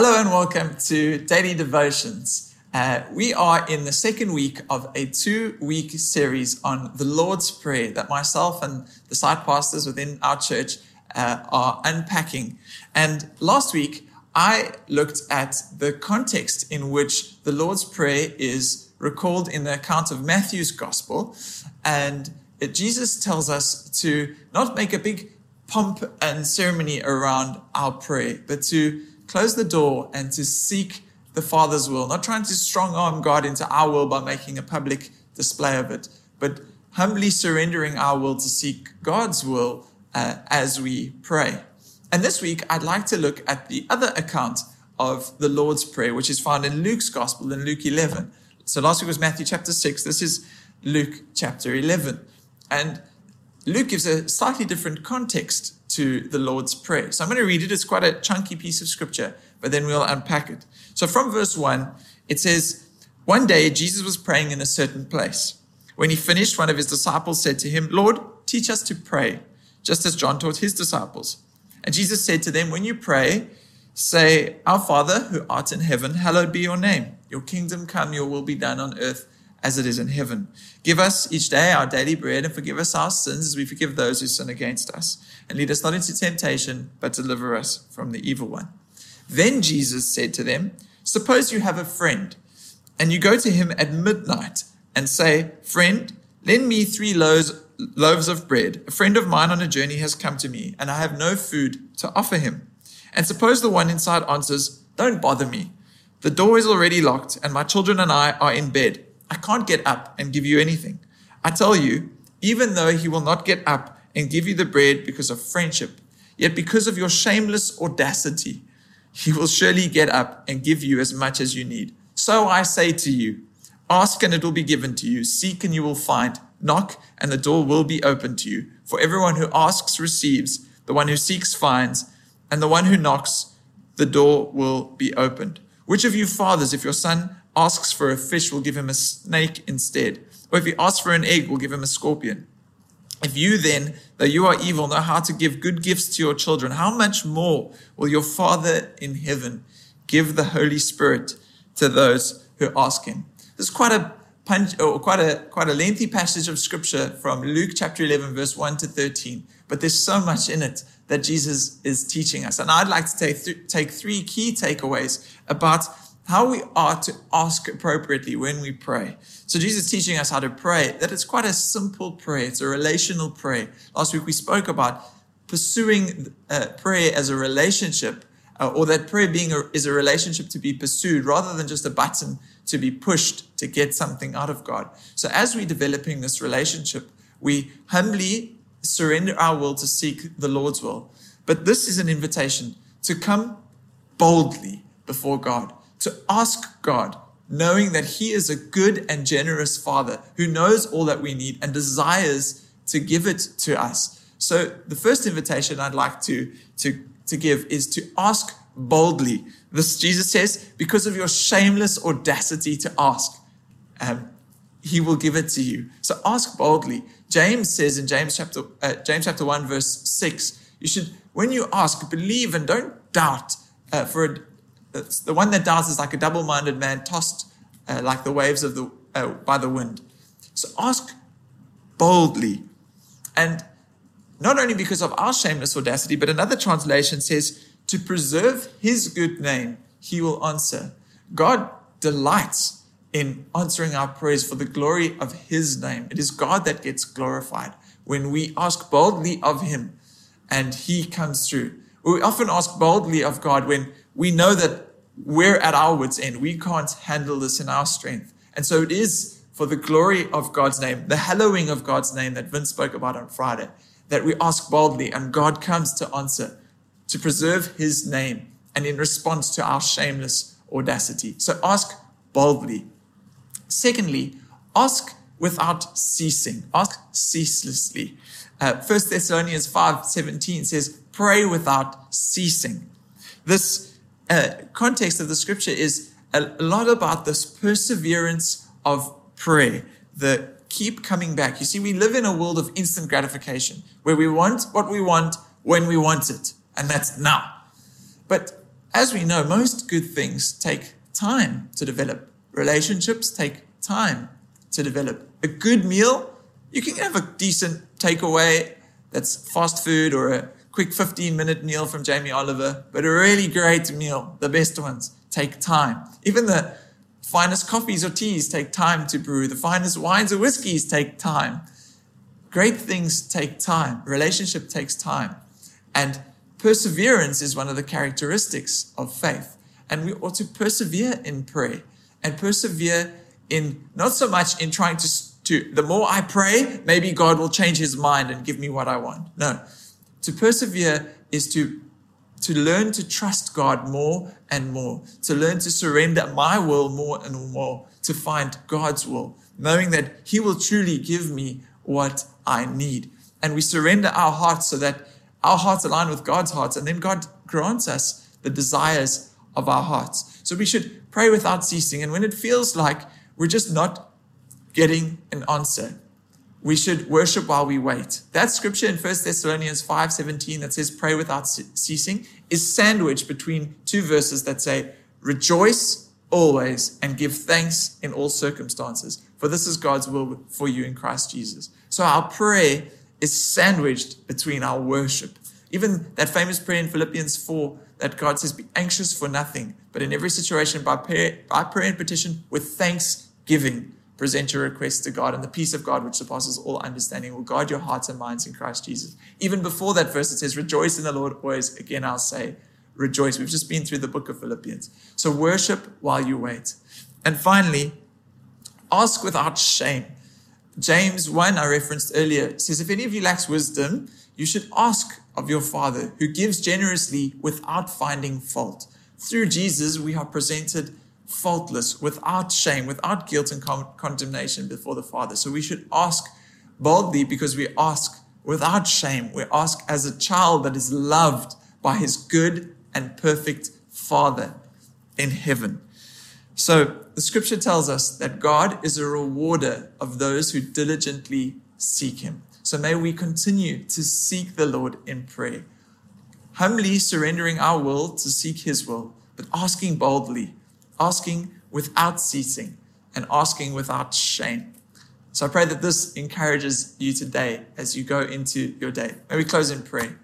Hello and welcome to Daily Devotions. Uh, we are in the second week of a two week series on the Lord's Prayer that myself and the site pastors within our church uh, are unpacking. And last week, I looked at the context in which the Lord's Prayer is recalled in the account of Matthew's Gospel. And Jesus tells us to not make a big pomp and ceremony around our prayer, but to close the door and to seek the Father's will, not trying to strong arm God into our will by making a public display of it, but humbly surrendering our will to seek God's will uh, as we pray. And this week, I'd like to look at the other account of the Lord's Prayer, which is found in Luke's Gospel in Luke 11. So last week was Matthew chapter 6. This is Luke chapter 11. And Luke gives a slightly different context to the Lord's Prayer. So I'm going to read it. It's quite a chunky piece of scripture, but then we'll unpack it. So from verse 1, it says, One day Jesus was praying in a certain place. When he finished, one of his disciples said to him, Lord, teach us to pray, just as John taught his disciples. And Jesus said to them, When you pray, say, Our Father who art in heaven, hallowed be your name. Your kingdom come, your will be done on earth as it is in heaven. Give us each day our daily bread and forgive us our sins as we forgive those who sin against us and lead us not into temptation, but deliver us from the evil one. Then Jesus said to them, Suppose you have a friend, and you go to him at midnight and say, Friend, lend me three loaves, loaves of bread. A friend of mine on a journey has come to me, and I have no food to offer him. And suppose the one inside answers, Don't bother me. The door is already locked, and my children and I are in bed. I can't get up and give you anything. I tell you, even though he will not get up and give you the bread because of friendship. Yet because of your shameless audacity, he will surely get up and give you as much as you need. So I say to you, ask and it will be given to you. Seek and you will find. Knock and the door will be opened to you. For everyone who asks receives. The one who seeks finds. And the one who knocks, the door will be opened. Which of you fathers, if your son asks for a fish, we'll give him a snake instead? Or if he asks for an egg, we'll give him a scorpion? If you then, though you are evil, know how to give good gifts to your children, how much more will your Father in heaven give the Holy Spirit to those who ask him? This is quite a punch, or quite a quite a lengthy passage of scripture from Luke chapter 11, verse 1 to 13. But there's so much in it that Jesus is teaching us. And I'd like to take, th- take three key takeaways about how we are to ask appropriately when we pray. So Jesus is teaching us how to pray, that it's quite a simple prayer. It's a relational prayer. Last week we spoke about pursuing uh, prayer as a relationship, uh, or that prayer being a, is a relationship to be pursued rather than just a button to be pushed to get something out of God. So as we're developing this relationship, we humbly surrender our will to seek the Lord's will. But this is an invitation to come boldly before God to ask God, knowing that He is a good and generous Father who knows all that we need and desires to give it to us. So the first invitation I'd like to, to, to give is to ask boldly. This Jesus says, because of your shameless audacity to ask, um, he will give it to you. So ask boldly. James says in James chapter, uh, James chapter 1, verse 6, you should, when you ask, believe and don't doubt. Uh, for the one that doubts is like a double-minded man tossed uh, like the waves of the uh, by the wind. So ask boldly, and not only because of our shameless audacity, but another translation says to preserve His good name, He will answer. God delights in answering our prayers for the glory of His name. It is God that gets glorified when we ask boldly of Him, and He comes through. We often ask boldly of God when we know that we're at our wits' end. We can't handle this in our strength. And so it is for the glory of God's name, the hallowing of God's name that Vince spoke about on Friday, that we ask boldly and God comes to answer, to preserve his name and in response to our shameless audacity. So ask boldly. Secondly, ask without ceasing. Ask ceaselessly. Uh, 1 Thessalonians 5:17 says, Pray without ceasing. This uh, context of the scripture is a, lot about this perseverance of prayer, the keep coming back. You see, we live in a world of instant gratification where we want what we want when we want it, and that's now. But as we know, most good things take time to develop. Relationships take time to develop. A good meal, you can have a decent takeaway that's fast food or a quick 15 minute meal from Jamie Oliver, but a really great meal, the best ones, take time. Even the finest coffees or teas take time to brew. The finest wines or whiskeys take time. Great things take time. Relationship takes time. And perseverance is one of the characteristics of faith. And we ought to persevere in prayer and persevere in not so much in trying to to the more I pray, maybe God will change his mind and give me what I want. No. To persevere is to to learn to trust God more and more, to learn to surrender my will more and more, to find God's will, knowing that He will truly give me what I need. And we surrender our hearts so that our hearts align with God's hearts, and then God grants us the desires of our hearts. So we should pray without ceasing. And when it feels like we're just not getting an answer. We should worship while we wait. That scripture in 1 Thessalonians 5:17 that says pray without ceasing is sandwiched between two verses that say rejoice always and give thanks in all circumstances for this is God's will for you in Christ Jesus. So our prayer is sandwiched between our worship. Even that famous prayer in Philippians 4 that God says, Be anxious for nothing, but in every situation by prayer, by prayer and petition with thanksgiving present your requests to God, and the peace of God, which surpasses all understanding, will guard your hearts and minds in Christ Jesus. Even before that verse, it says, Rejoice in the Lord always. Again, I'll say, Rejoice. We've just been through the book of Philippians. So worship while you wait. And finally, ask without shame. James 1, I referenced earlier, says, If any of you lacks wisdom, you should ask of your Father, who gives generously without finding fault. Through Jesus, we are presented faultless, without shame, without guilt and con- condemnation before the Father. So we should ask boldly because we ask without shame. We ask as a child that is loved by his good and perfect Father in heaven. So the scripture tells us that God is a rewarder of those who diligently seek him. So may we continue to seek the Lord in prayer, humbly surrendering our will to seek his will, but asking boldly asking without ceasing, and asking without shame. So I pray that this encourages you today as you go into your day. May we close in prayer.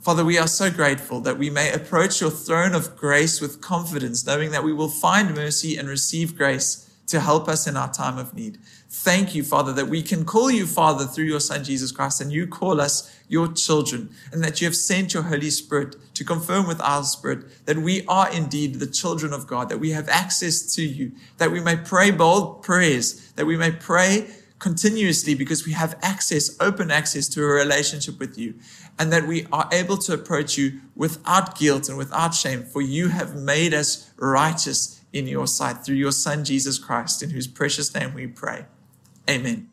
Father, we are so grateful that we may approach your throne of grace with confidence, knowing that we will find mercy and receive grace to help us in our time of need. Thank you, Father, that we can call you Father through your Son, Jesus Christ, and you call us your children, and that you have sent your Holy Spirit to confirm with our spirit that we are indeed the children of God, that we have access to you, that we may pray bold prayers, that we may pray continuously because we have access, open access to a relationship with you, and that we are able to approach you without guilt and without shame, for you have made us righteous in your sight through your Son, Jesus Christ, in whose precious name we pray. Amen.